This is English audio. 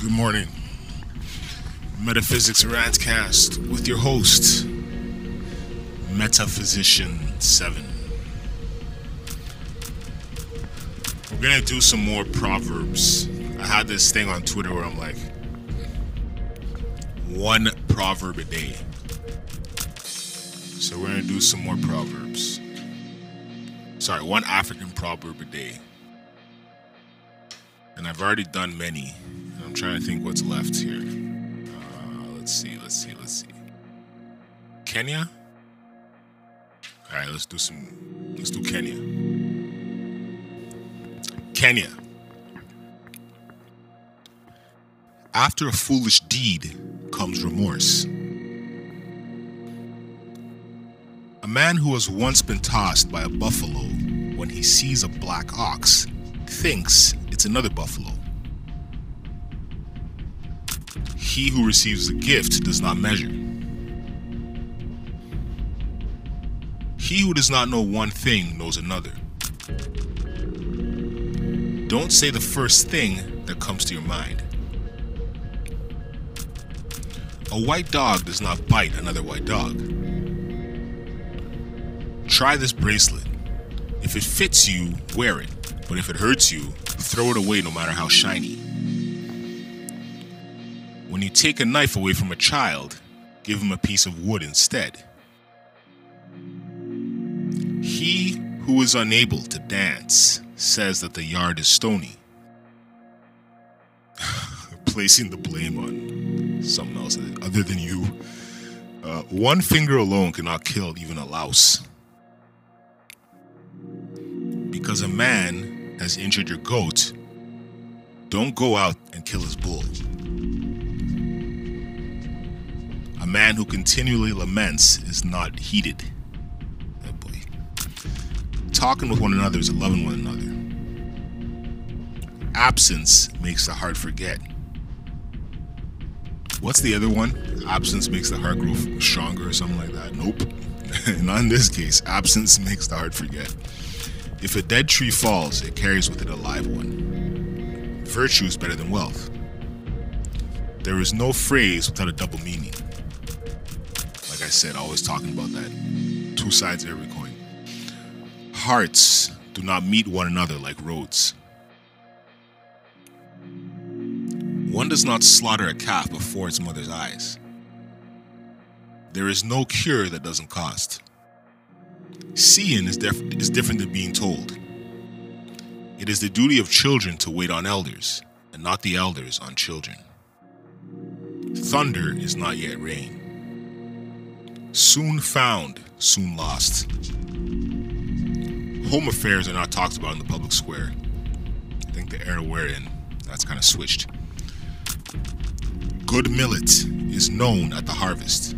Good morning. Metaphysics Rantcast with your host, Metaphysician 7. We're gonna do some more proverbs. I had this thing on Twitter where I'm like, one proverb a day. So we're gonna do some more proverbs. Sorry, one African proverb a day. And I've already done many. I'm trying to think what's left here. Uh, let's see, let's see, let's see. Kenya? All right, let's do some. Let's do Kenya. Kenya. After a foolish deed comes remorse. A man who has once been tossed by a buffalo when he sees a black ox thinks it's another buffalo. He who receives the gift does not measure. He who does not know one thing knows another. Don't say the first thing that comes to your mind. A white dog does not bite another white dog. Try this bracelet. If it fits you, wear it. But if it hurts you, throw it away no matter how shiny. When you take a knife away from a child, give him a piece of wood instead. He who is unable to dance says that the yard is stony, placing the blame on someone else other than you. Uh, one finger alone cannot kill even a louse. Because a man has injured your goat, don't go out and kill his bull. Man who continually laments is not heated. Oh boy. Talking with one another is loving one another. Absence makes the heart forget. What's the other one? Absence makes the heart grow stronger or something like that. Nope. Not in this case. Absence makes the heart forget. If a dead tree falls, it carries with it a live one. Virtue is better than wealth. There is no phrase without a double meaning. Like I said, always talking about that. Two sides of every coin. Hearts do not meet one another like roads. One does not slaughter a calf before its mother's eyes. There is no cure that doesn't cost. Seeing is, def- is different than being told. It is the duty of children to wait on elders, and not the elders on children. Thunder is not yet rain. Soon found, soon lost. Home affairs are not talked about in the public square. I think the era we're in, that's kind of switched. Good millet is known at the harvest.